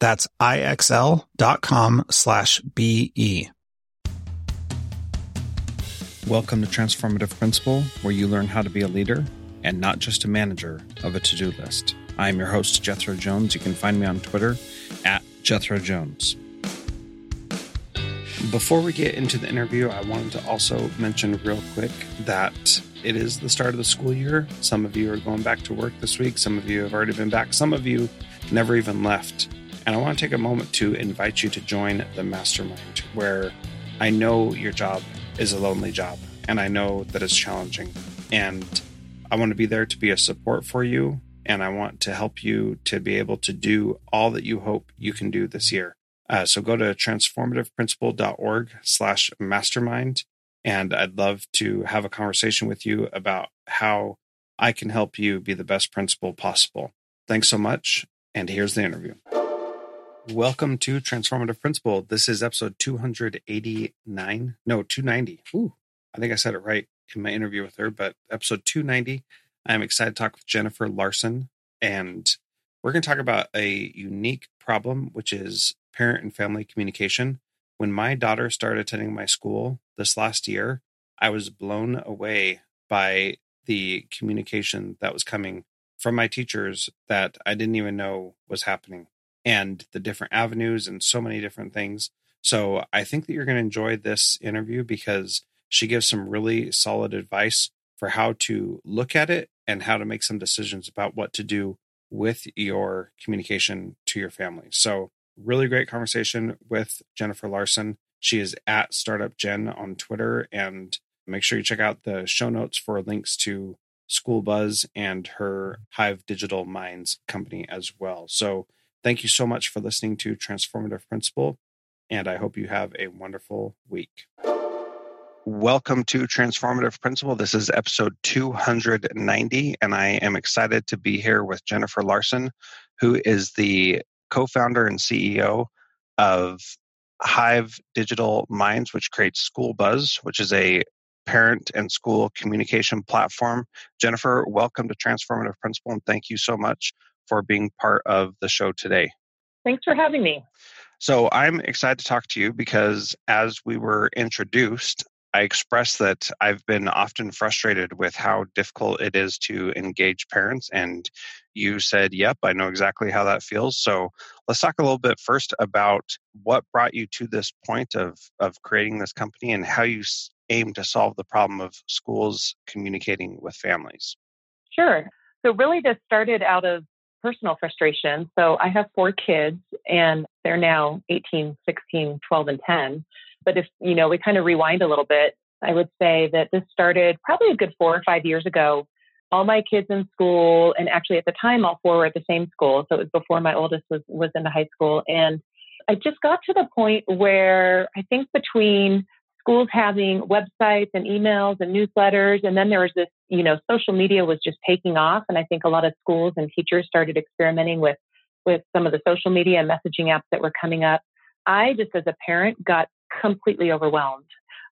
That's ixl.com slash BE. Welcome to Transformative Principal, where you learn how to be a leader and not just a manager of a to do list. I am your host, Jethro Jones. You can find me on Twitter at Jethro Jones. Before we get into the interview, I wanted to also mention real quick that it is the start of the school year. Some of you are going back to work this week, some of you have already been back, some of you never even left. And I want to take a moment to invite you to join the mastermind where I know your job is a lonely job and I know that it's challenging. And I want to be there to be a support for you and I want to help you to be able to do all that you hope you can do this year. Uh, so go to transformativeprincipal.org slash mastermind. And I'd love to have a conversation with you about how I can help you be the best principal possible. Thanks so much. And here's the interview. Welcome to Transformative Principal. This is episode 289. No, 290. Ooh, I think I said it right in my interview with her, but episode 290. I'm excited to talk with Jennifer Larson, and we're going to talk about a unique problem, which is parent and family communication. When my daughter started attending my school this last year, I was blown away by the communication that was coming from my teachers that I didn't even know was happening and the different avenues and so many different things. So I think that you're going to enjoy this interview because she gives some really solid advice for how to look at it and how to make some decisions about what to do with your communication to your family. So, really great conversation with Jennifer Larson. She is at Startup Jen on Twitter, and make sure you check out the show notes for links to School Buzz and her Hive Digital Minds company as well. So, Thank you so much for listening to Transformative Principal, and I hope you have a wonderful week. Welcome to Transformative Principal. This is episode 290, and I am excited to be here with Jennifer Larson, who is the co founder and CEO of Hive Digital Minds, which creates School Buzz, which is a parent and school communication platform. Jennifer, welcome to Transformative Principal, and thank you so much for being part of the show today. Thanks for having me. So, I'm excited to talk to you because as we were introduced, I expressed that I've been often frustrated with how difficult it is to engage parents. And you said, Yep, I know exactly how that feels. So let's talk a little bit first about what brought you to this point of, of creating this company and how you aim to solve the problem of schools communicating with families. Sure. So, really, this started out of personal frustration. So I have four kids and they're now 18, 16, 12, and 10. But if, you know, we kind of rewind a little bit, I would say that this started probably a good four or five years ago. All my kids in school, and actually at the time, all four were at the same school. So it was before my oldest was, was in the high school. And I just got to the point where I think between schools having websites and emails and newsletters. And then there was this, you know, social media was just taking off. And I think a lot of schools and teachers started experimenting with, with some of the social media and messaging apps that were coming up. I just as a parent got completely overwhelmed.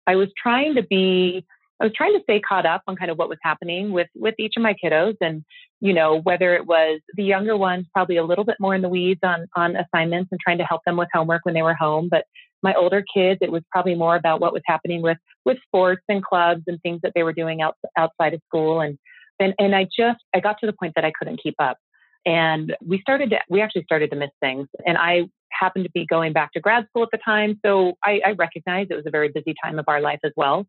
I was trying to be I was trying to stay caught up on kind of what was happening with with each of my kiddos and you know whether it was the younger ones probably a little bit more in the weeds on on assignments and trying to help them with homework when they were home but my older kids it was probably more about what was happening with with sports and clubs and things that they were doing out, outside of school. And and and I just I got to the point that I couldn't keep up. And we started to we actually started to miss things. And I happened to be going back to grad school at the time. So I, I recognized it was a very busy time of our life as well.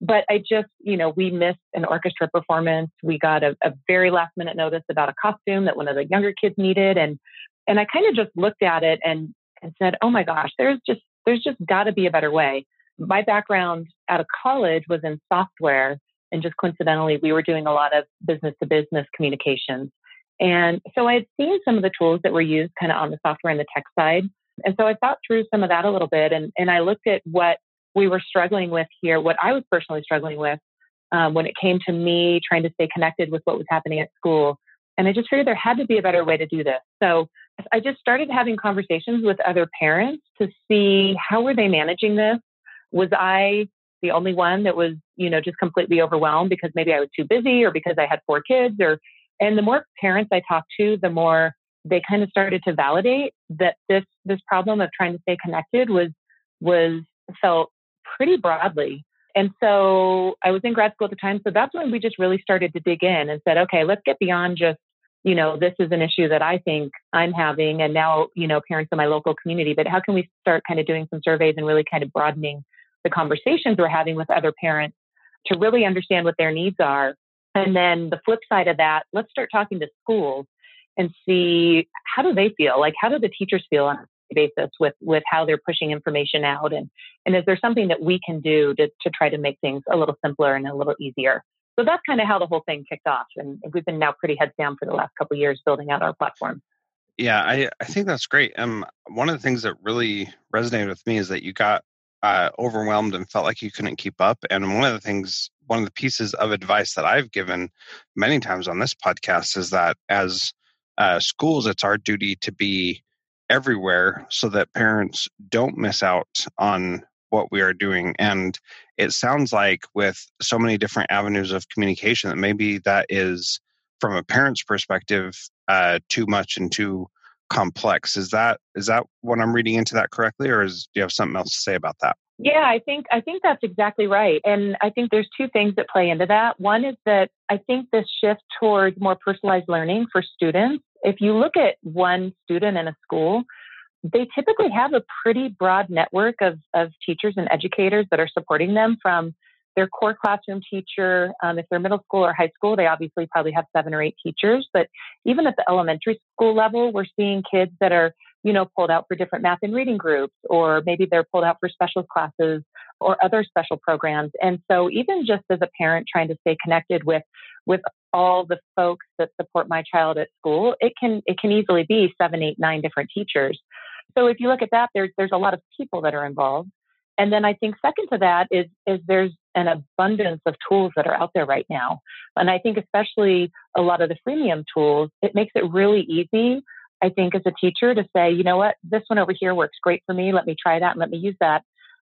But I just, you know, we missed an orchestra performance. We got a, a very last minute notice about a costume that one of the younger kids needed. And, and I kind of just looked at it and, and said, oh my gosh, there's just, there's just got to be a better way. My background out of college was in software. And just coincidentally, we were doing a lot of business to business communications. And so I had seen some of the tools that were used kind of on the software and the tech side. And so I thought through some of that a little bit and, and I looked at what we were struggling with here, what I was personally struggling with um, when it came to me trying to stay connected with what was happening at school. And I just figured there had to be a better way to do this. So I just started having conversations with other parents to see how were they managing this? Was I the only one that was, you know, just completely overwhelmed because maybe I was too busy or because I had four kids or and the more parents I talked to, the more they kind of started to validate that this this problem of trying to stay connected was was felt pretty broadly. And so I was in grad school at the time. So that's when we just really started to dig in and said, okay, let's get beyond just, you know, this is an issue that I think I'm having. And now, you know, parents in my local community, but how can we start kind of doing some surveys and really kind of broadening the conversations we're having with other parents to really understand what their needs are? And then the flip side of that, let's start talking to schools and see how do they feel? Like, how do the teachers feel on a basis with with how they're pushing information out and and is there something that we can do to to try to make things a little simpler and a little easier so that's kind of how the whole thing kicked off and we've been now pretty heads down for the last couple years building out our platform yeah i i think that's great um one of the things that really resonated with me is that you got uh, overwhelmed and felt like you couldn't keep up and one of the things one of the pieces of advice that i've given many times on this podcast is that as uh, schools it's our duty to be everywhere so that parents don't miss out on what we are doing. And it sounds like with so many different avenues of communication that maybe that is, from a parent's perspective, uh, too much and too complex. Is that is that what I'm reading into that correctly, or is, do you have something else to say about that? Yeah, I think I think that's exactly right. And I think there's two things that play into that. One is that I think this shift towards more personalized learning for students if you look at one student in a school, they typically have a pretty broad network of, of teachers and educators that are supporting them from their core classroom teacher. Um, if they're middle school or high school, they obviously probably have seven or eight teachers. But even at the elementary school level, we're seeing kids that are, you know, pulled out for different math and reading groups, or maybe they're pulled out for special classes or other special programs. And so even just as a parent trying to stay connected with with all the folks that support my child at school, it can it can easily be seven, eight, nine different teachers. So if you look at that, there's there's a lot of people that are involved. And then I think second to that is is there's an abundance of tools that are out there right now. And I think especially a lot of the freemium tools, it makes it really easy, I think, as a teacher to say, you know what, this one over here works great for me. Let me try that and let me use that.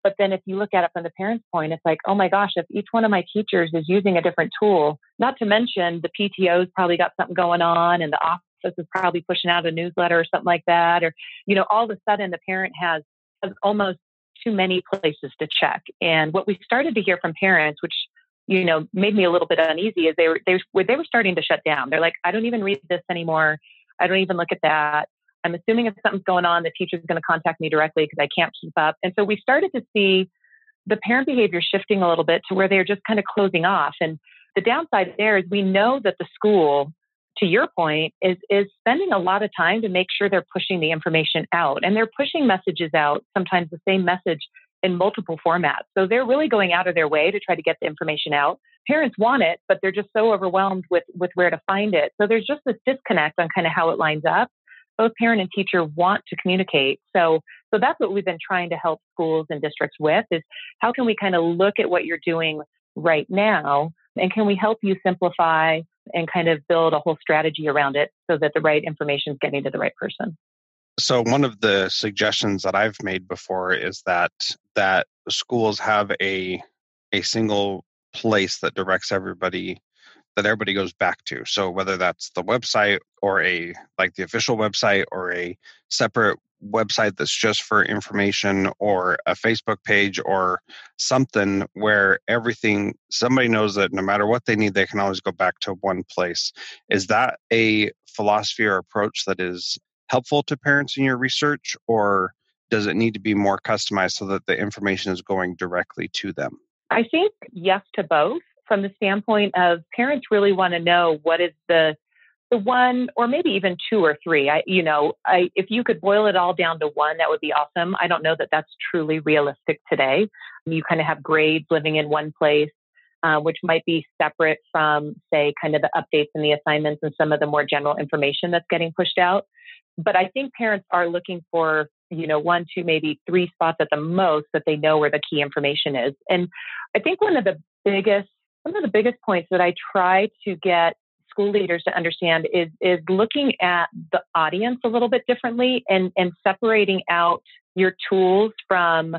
But then if you look at it from the parent's point, it's like, oh my gosh, if each one of my teachers is using a different tool, not to mention the PTO's probably got something going on and the office is probably pushing out a newsletter or something like that. Or, you know, all of a sudden the parent has, has almost too many places to check. And what we started to hear from parents, which you know made me a little bit uneasy, is they were they were they were starting to shut down. They're like, I don't even read this anymore. I don't even look at that. I'm assuming if something's going on, the teacher's going to contact me directly because I can't keep up. And so we started to see the parent behavior shifting a little bit to where they're just kind of closing off. And the downside there is we know that the school, to your point, is is spending a lot of time to make sure they're pushing the information out. And they're pushing messages out, sometimes the same message in multiple formats. So they're really going out of their way to try to get the information out. Parents want it, but they're just so overwhelmed with with where to find it. So there's just this disconnect on kind of how it lines up both parent and teacher want to communicate. So, so that's what we've been trying to help schools and districts with is how can we kind of look at what you're doing right now and can we help you simplify and kind of build a whole strategy around it so that the right information is getting to the right person? So one of the suggestions that I've made before is that that schools have a a single place that directs everybody that everybody goes back to. So whether that's the website or a like the official website or a separate website that's just for information or a Facebook page or something where everything somebody knows that no matter what they need they can always go back to one place. Is that a philosophy or approach that is helpful to parents in your research or does it need to be more customized so that the information is going directly to them? I think yes to both from the standpoint of parents really want to know what is the the one or maybe even two or three. I you know i if you could boil it all down to one that would be awesome. I don't know that that's truly realistic today. You kind of have grades living in one place uh, which might be separate from say kind of the updates and the assignments and some of the more general information that's getting pushed out. But i think parents are looking for you know one two maybe three spots at the most that they know where the key information is. And i think one of the biggest one of the biggest points that I try to get school leaders to understand is is looking at the audience a little bit differently and and separating out your tools from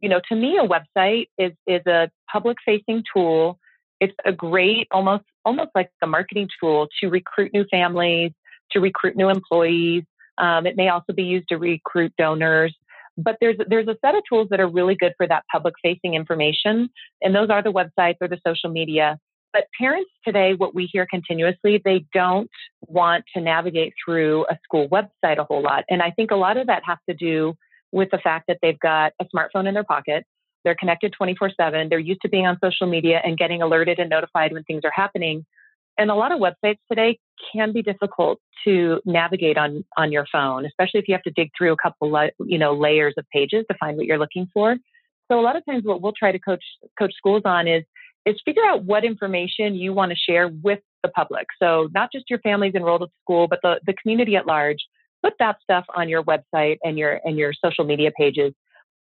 you know to me a website is is a public facing tool. It's a great almost almost like a marketing tool to recruit new families to recruit new employees. Um, it may also be used to recruit donors but there's there's a set of tools that are really good for that public facing information and those are the websites or the social media but parents today what we hear continuously they don't want to navigate through a school website a whole lot. And i think a lot of that has to do with the fact that they've got a smartphone in their pocket. They're connected 24/7 they're used to being on social media and getting alerted and notified when things are happening. And a lot of websites today can be difficult to navigate on on your phone, especially if you have to dig through a couple you know layers of pages to find what you're looking for. So a lot of times, what we'll try to coach coach schools on is is figure out what information you want to share with the public. So not just your families enrolled at school, but the, the community at large. Put that stuff on your website and your and your social media pages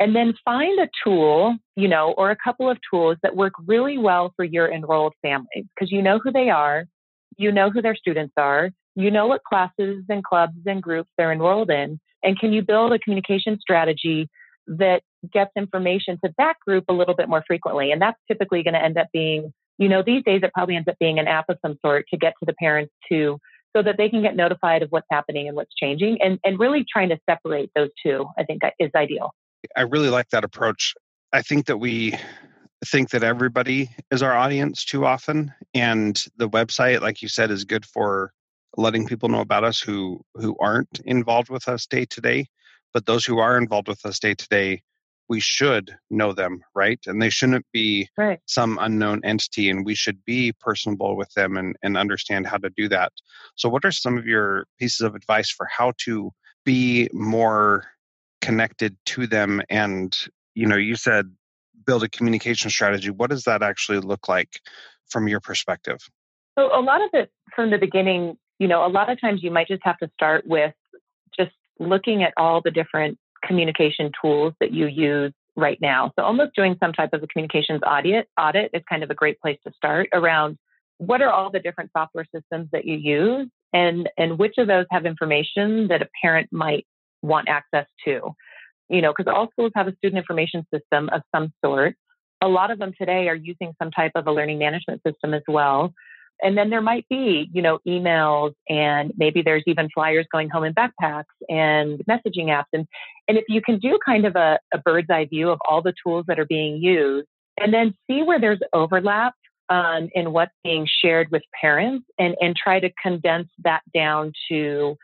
and then find a tool, you know, or a couple of tools that work really well for your enrolled families because you know who they are, you know who their students are, you know what classes and clubs and groups they're enrolled in, and can you build a communication strategy that gets information to that group a little bit more frequently? And that's typically going to end up being, you know, these days it probably ends up being an app of some sort to get to the parents to so that they can get notified of what's happening and what's changing and, and really trying to separate those two, I think is ideal. I really like that approach. I think that we think that everybody is our audience too often and the website like you said is good for letting people know about us who who aren't involved with us day to day but those who are involved with us day to day we should know them right? And they shouldn't be right. some unknown entity and we should be personable with them and, and understand how to do that. So what are some of your pieces of advice for how to be more connected to them? And you know you said build a communication strategy. What does that actually look like from your perspective? So a lot of it from the beginning you know a lot of times you might just have to start with just looking at all the different communication tools that you use right now so almost doing some type of a communications audit audit is kind of a great place to start around what are all the different software systems that you use and and which of those have information that a parent might want access to. You know, because all schools have a student information system of some sort. A lot of them today are using some type of a learning management system as well. And then there might be, you know, emails and maybe there's even flyers going home in backpacks and messaging apps. And, and if you can do kind of a, a bird's eye view of all the tools that are being used and then see where there's overlap um, in what's being shared with parents and, and try to condense that down to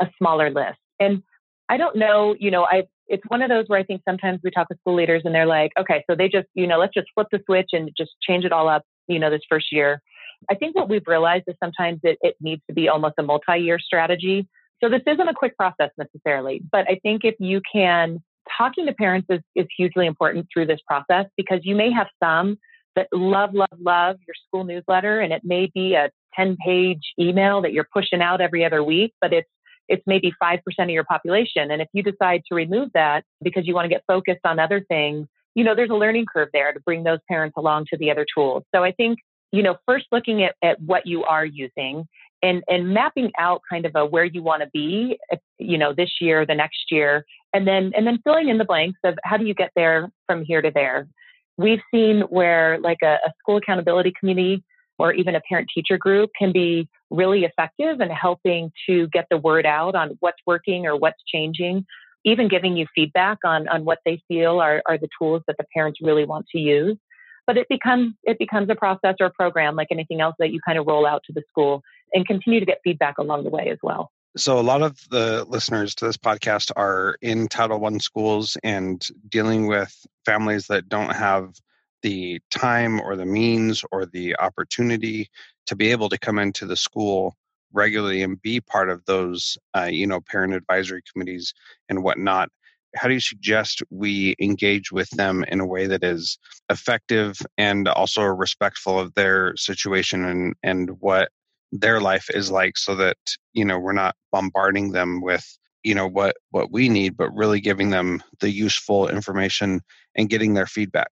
a smaller list. And I don't know, you know, I it's one of those where I think sometimes we talk with school leaders and they're like, okay, so they just, you know, let's just flip the switch and just change it all up, you know, this first year. I think what we've realized is sometimes it, it needs to be almost a multi-year strategy. So this isn't a quick process necessarily, but I think if you can talking to parents is, is hugely important through this process because you may have some that love, love, love your school newsletter and it may be a 10 page email that you're pushing out every other week, but it's it's maybe 5% of your population. And if you decide to remove that because you want to get focused on other things, you know, there's a learning curve there to bring those parents along to the other tools. So I think, you know, first looking at, at what you are using and and mapping out kind of a where you want to be eh, you know this year the next year and then and then filling in the blanks of how do you get there from here to there. We've seen where like a, a school accountability committee or even a parent teacher group can be really effective in helping to get the word out on what's working or what's changing even giving you feedback on on what they feel are, are the tools that the parents really want to use but it becomes it becomes a process or a program like anything else that you kind of roll out to the school and continue to get feedback along the way as well. So a lot of the listeners to this podcast are in title one schools and dealing with families that don't have the time or the means or the opportunity to be able to come into the school regularly and be part of those uh, you know parent advisory committees and whatnot how do you suggest we engage with them in a way that is effective and also respectful of their situation and and what their life is like so that you know we're not bombarding them with you know what what we need but really giving them the useful information and getting their feedback?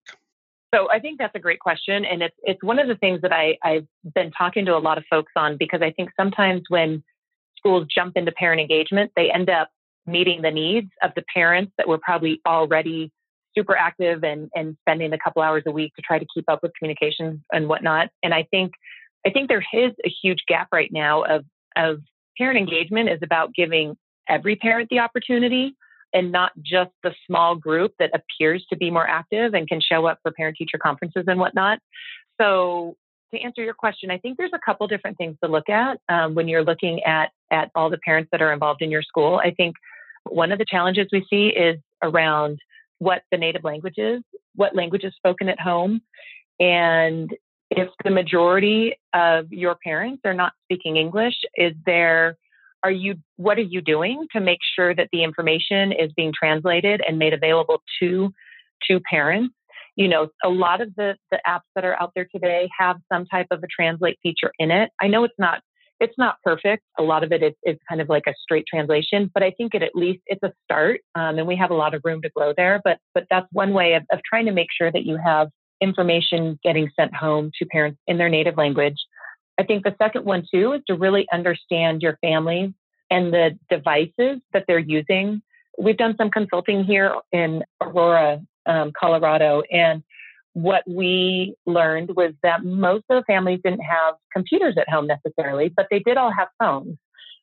So i think that's a great question and it's it's one of the things that i i've been talking to a lot of folks on because i think sometimes when schools jump into parent engagement they end up meeting the needs of the parents that were probably already super active and, and spending a couple hours a week to try to keep up with communication and whatnot. And I think I think there is a huge gap right now of of parent engagement is about giving every parent the opportunity and not just the small group that appears to be more active and can show up for parent teacher conferences and whatnot. So to answer your question, I think there's a couple different things to look at um, when you're looking at at all the parents that are involved in your school. I think one of the challenges we see is around what the native language is, what language is spoken at home. And if the majority of your parents are not speaking English, is there, are you, what are you doing to make sure that the information is being translated and made available to, to parents? You know, a lot of the, the apps that are out there today have some type of a translate feature in it. I know it's not it's not perfect. A lot of it is, is kind of like a straight translation, but I think it at least it's a start, um, and we have a lot of room to grow there. But but that's one way of, of trying to make sure that you have information getting sent home to parents in their native language. I think the second one too is to really understand your family and the devices that they're using. We've done some consulting here in Aurora, um, Colorado, and what we learned was that most of the families didn't have computers at home necessarily, but they did all have phones.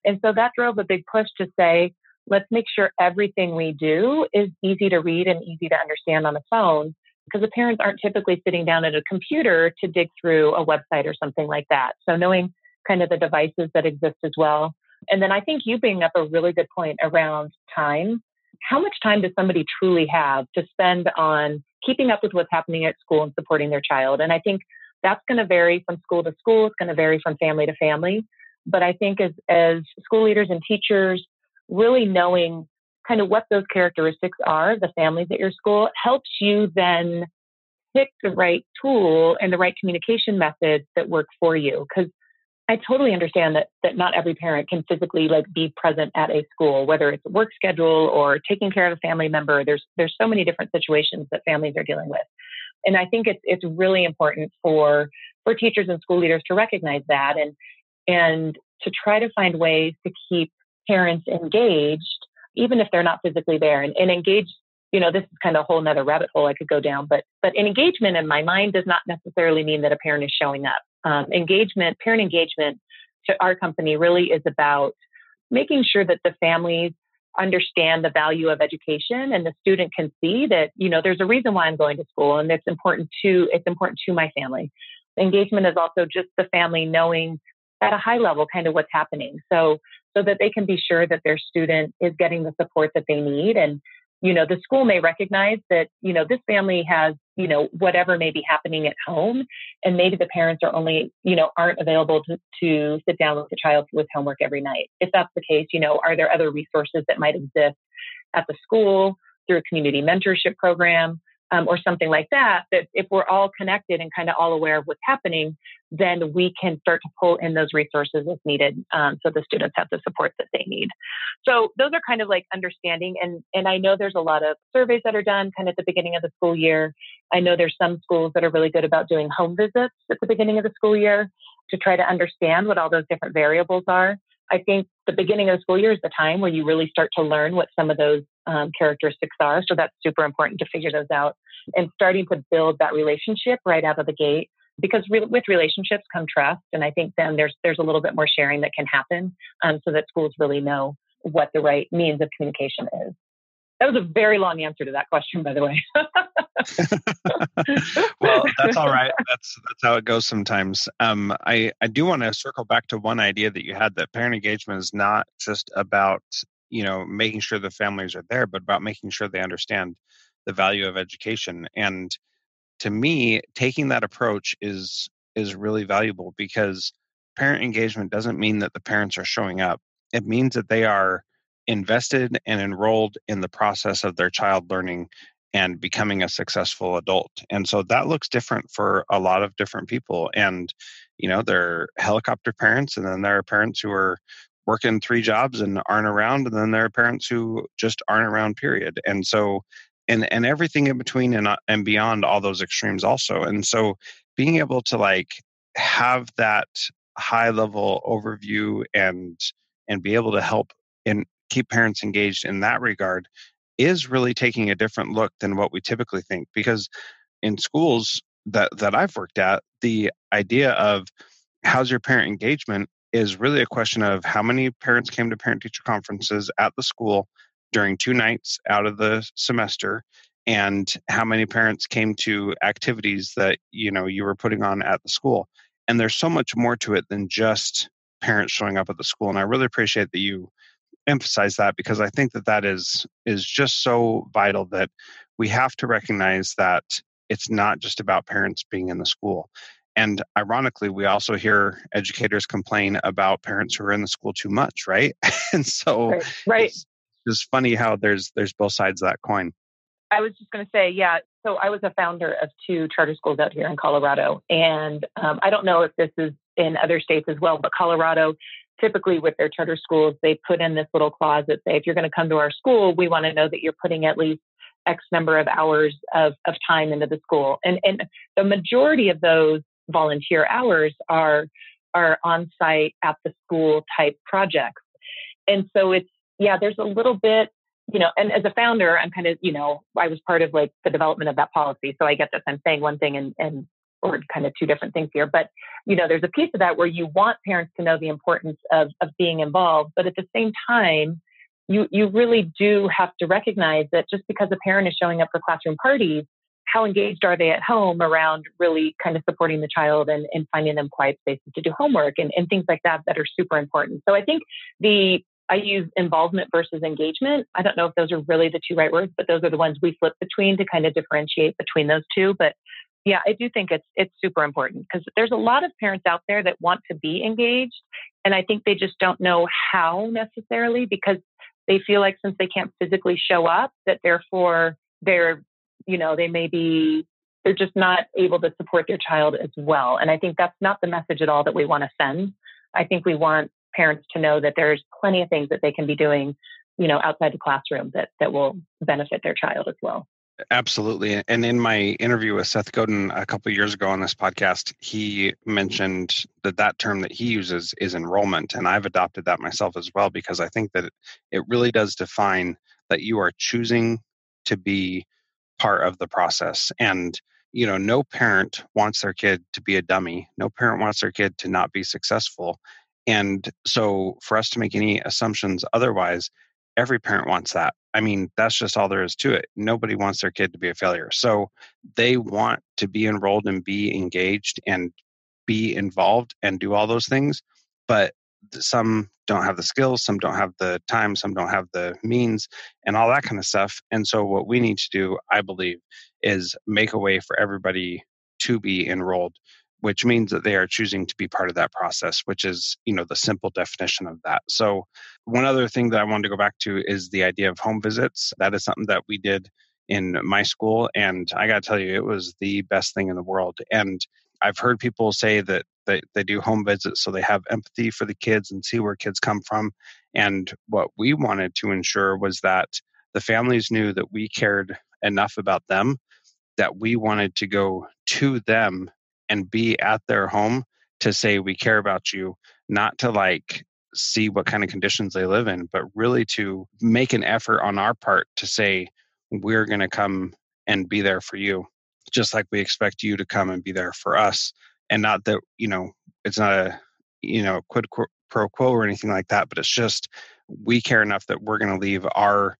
And so that drove a big push to say, let's make sure everything we do is easy to read and easy to understand on a phone because the parents aren't typically sitting down at a computer to dig through a website or something like that. So knowing kind of the devices that exist as well. And then I think you bring up a really good point around time. How much time does somebody truly have to spend on keeping up with what's happening at school and supporting their child. And I think that's going to vary from school to school. It's going to vary from family to family. But I think as, as school leaders and teachers, really knowing kind of what those characteristics are, the families at your school, helps you then pick the right tool and the right communication methods that work for you. Because I totally understand that that not every parent can physically like be present at a school, whether it's a work schedule or taking care of a family member. There's there's so many different situations that families are dealing with. And I think it's it's really important for for teachers and school leaders to recognize that and and to try to find ways to keep parents engaged, even if they're not physically there, and, and engaged you know, this is kind of a whole nother rabbit hole I could go down, but but an engagement in my mind does not necessarily mean that a parent is showing up. Um, engagement, parent engagement to our company really is about making sure that the families understand the value of education and the student can see that you know there's a reason why I'm going to school and it's important to it's important to my family. Engagement is also just the family knowing at a high level kind of what's happening so so that they can be sure that their student is getting the support that they need and you know, the school may recognize that, you know, this family has, you know, whatever may be happening at home. And maybe the parents are only, you know, aren't available to, to sit down with the child with homework every night. If that's the case, you know, are there other resources that might exist at the school through a community mentorship program? Um, or something like that, that if we're all connected and kind of all aware of what's happening, then we can start to pull in those resources as needed um, so the students have the support that they need. So those are kind of like understanding. And, and I know there's a lot of surveys that are done kind of at the beginning of the school year. I know there's some schools that are really good about doing home visits at the beginning of the school year to try to understand what all those different variables are. I think the beginning of the school year is the time where you really start to learn what some of those um, characteristics are. So that's super important to figure those out and starting to build that relationship right out of the gate. Because re- with relationships come trust, and I think then there's there's a little bit more sharing that can happen, um, so that schools really know what the right means of communication is. That was a very long answer to that question, by the way. well, that's all right. That's that's how it goes sometimes. Um, I I do want to circle back to one idea that you had that parent engagement is not just about you know making sure the families are there, but about making sure they understand the value of education. And to me, taking that approach is is really valuable because parent engagement doesn't mean that the parents are showing up. It means that they are invested and enrolled in the process of their child learning and becoming a successful adult. And so that looks different for a lot of different people. And, you know, there are helicopter parents, and then there are parents who are working three jobs and aren't around, and then there are parents who just aren't around, period. And so, and, and everything in between and, uh, and beyond all those extremes also. And so being able to like have that high level overview and and be able to help in keep parents engaged in that regard is really taking a different look than what we typically think because in schools that that I've worked at the idea of how's your parent engagement is really a question of how many parents came to parent teacher conferences at the school during two nights out of the semester and how many parents came to activities that you know you were putting on at the school and there's so much more to it than just parents showing up at the school and i really appreciate that you emphasize that because I think that that is is just so vital that we have to recognize that it's not just about parents being in the school. And ironically, we also hear educators complain about parents who are in the school too much, right? and so right, right. It's, it's funny how there's there's both sides of that coin. I was just going to say, yeah. So I was a founder of two charter schools out here in Colorado, and um, I don't know if this is in other states as well, but Colorado typically with their charter schools, they put in this little clause that say, if you're going to come to our school, we want to know that you're putting at least X number of hours of, of time into the school. And, and the majority of those volunteer hours are, are on site at the school type projects. And so it's, yeah, there's a little bit, you know, and as a founder, I'm kind of, you know, I was part of like the development of that policy. So I get this. I'm saying one thing and, and or kind of two different things here. But you know, there's a piece of that where you want parents to know the importance of of being involved, but at the same time, you you really do have to recognize that just because a parent is showing up for classroom parties, how engaged are they at home around really kind of supporting the child and, and finding them quiet spaces to do homework and, and things like that that are super important. So I think the I use involvement versus engagement. I don't know if those are really the two right words, but those are the ones we flip between to kind of differentiate between those two. But yeah, I do think it's it's super important because there's a lot of parents out there that want to be engaged and I think they just don't know how necessarily because they feel like since they can't physically show up that therefore they're you know, they may be they're just not able to support their child as well. And I think that's not the message at all that we want to send. I think we want parents to know that there's plenty of things that they can be doing, you know, outside the classroom that that will benefit their child as well. Absolutely. And in my interview with Seth Godin a couple years ago on this podcast, he mentioned that that term that he uses is enrollment. And I've adopted that myself as well because I think that it really does define that you are choosing to be part of the process. And, you know, no parent wants their kid to be a dummy, no parent wants their kid to not be successful. And so for us to make any assumptions otherwise, every parent wants that. I mean, that's just all there is to it. Nobody wants their kid to be a failure. So they want to be enrolled and be engaged and be involved and do all those things. But some don't have the skills, some don't have the time, some don't have the means, and all that kind of stuff. And so, what we need to do, I believe, is make a way for everybody to be enrolled which means that they are choosing to be part of that process which is you know the simple definition of that so one other thing that i wanted to go back to is the idea of home visits that is something that we did in my school and i got to tell you it was the best thing in the world and i've heard people say that they, they do home visits so they have empathy for the kids and see where kids come from and what we wanted to ensure was that the families knew that we cared enough about them that we wanted to go to them and be at their home to say we care about you, not to like see what kind of conditions they live in, but really to make an effort on our part to say, we're going to come and be there for you, just like we expect you to come and be there for us. And not that, you know, it's not a, you know, quid pro quo or anything like that, but it's just we care enough that we're going to leave our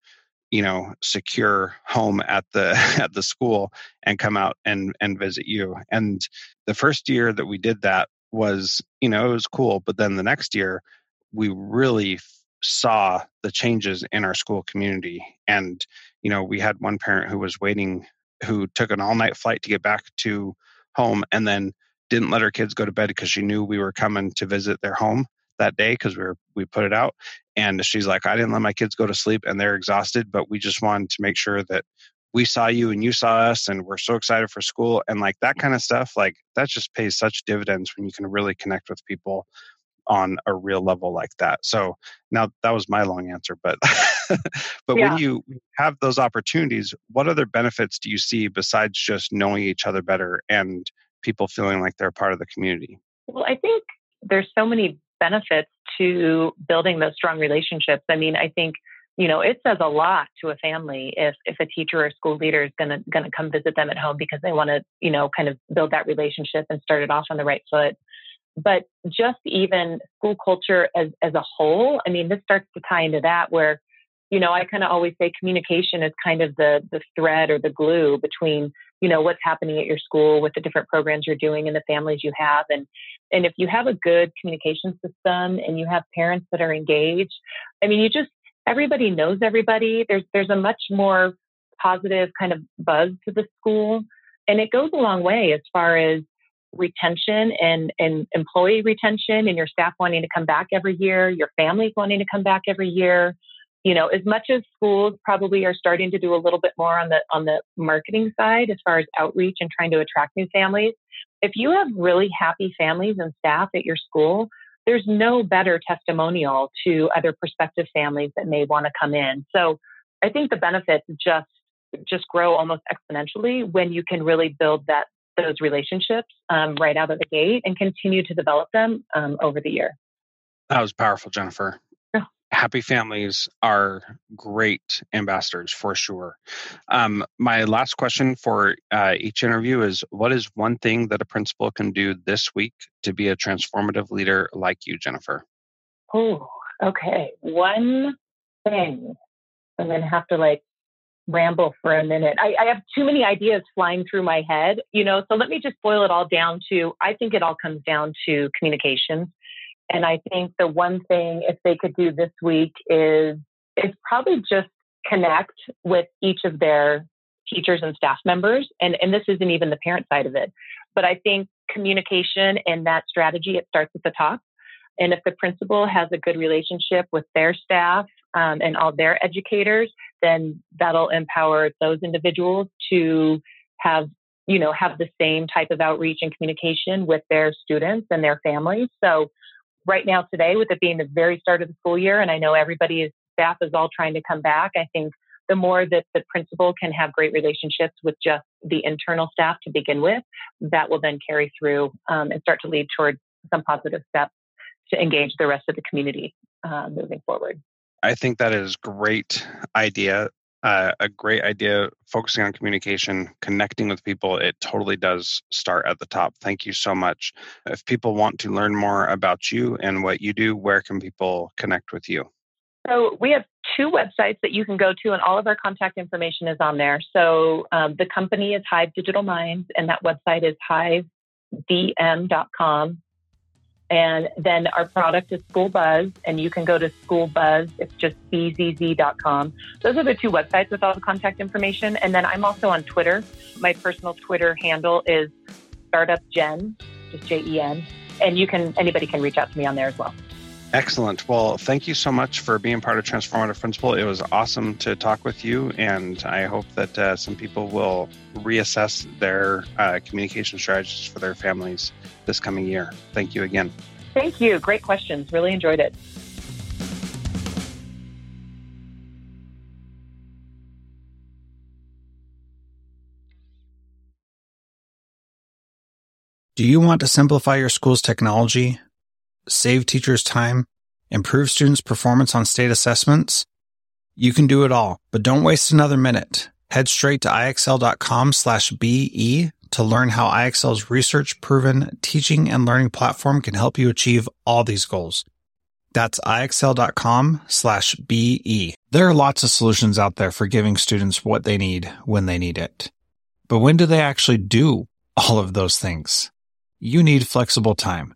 you know secure home at the at the school and come out and and visit you. And the first year that we did that was you know it was cool but then the next year we really saw the changes in our school community. And you know we had one parent who was waiting who took an all night flight to get back to home and then didn't let her kids go to bed because she knew we were coming to visit their home that day because we were we put it out and she's like i didn't let my kids go to sleep and they're exhausted but we just wanted to make sure that we saw you and you saw us and we're so excited for school and like that kind of stuff like that just pays such dividends when you can really connect with people on a real level like that so now that was my long answer but but yeah. when you have those opportunities what other benefits do you see besides just knowing each other better and people feeling like they're part of the community well i think there's so many benefits to building those strong relationships. I mean, I think you know it says a lot to a family if if a teacher or school leader is going to going to come visit them at home because they want to you know kind of build that relationship and start it off on the right foot but just even school culture as as a whole i mean this starts to tie into that where you know i kind of always say communication is kind of the the thread or the glue between you know what's happening at your school with the different programs you're doing and the families you have. And and if you have a good communication system and you have parents that are engaged i mean you just everybody knows everybody. There's there's a much more positive kind of buzz to the school. And it goes a long way as far as retention and, and employee retention and your staff wanting to come back every year your families wanting to come back every year you know, as much as schools probably are starting to do a little bit more on the on the marketing side as far as outreach and trying to attract new families, if you have really happy families and staff at your school, there's no better testimonial to other prospective families that may want to come in. So I think the benefits just just grow almost exponentially when you can really build that those relationships um, right out of the gate and continue to develop them um, over the year. That was powerful, Jennifer happy families are great ambassadors for sure. Um, my last question for uh, each interview is What is one thing that a principal can do this week to be a transformative leader like you, Jennifer? Oh, okay. One thing. I'm going to have to like ramble for a minute. I, I, have too many ideas flying through my head, you know, so let me just boil it all down to I think it all comes down to communication and I think the one thing if they could do this week is is probably just connect with each of their teachers and staff members. And, and this isn't even the parent side of it. But I think communication and that strategy, it starts at the top. And if the principal has a good relationship with their staff um, and all their educators, then that'll empower those individuals to have, you know, have the same type of outreach and communication with their students and their families. So right now today, with it being the very start of the school year, and I know everybody's staff is all trying to come back, I think the more that the principal can have great relationships with just the internal staff to begin with, that will then carry through um, and start to lead towards some positive steps to engage the rest of the community uh, moving forward. I think that is great idea uh, a great idea focusing on communication connecting with people it totally does start at the top. Thank you so much. If people want to learn more about you and what you do where can people connect with you? So we have two websites that you can go to and all of our contact information is on there. So um, the company is hive digital minds and that website is hivedm.com and then our product is School Buzz, and you can go to School Buzz. It's just bzz.com. Those are the two websites with all the contact information. And then I'm also on Twitter. My personal Twitter handle is Startup Jen, just J E N. And you can anybody can reach out to me on there as well. Excellent. Well, thank you so much for being part of Transformative Principal. It was awesome to talk with you, and I hope that uh, some people will reassess their uh, communication strategies for their families this coming year. Thank you again. Thank you. Great questions. Really enjoyed it. Do you want to simplify your school's technology, save teachers time, improve students' performance on state assessments? You can do it all, but don't waste another minute. Head straight to ixl.com slash BE to learn how IXL's research proven teaching and learning platform can help you achieve all these goals. That's ixl.com slash BE. There are lots of solutions out there for giving students what they need when they need it. But when do they actually do all of those things? You need flexible time.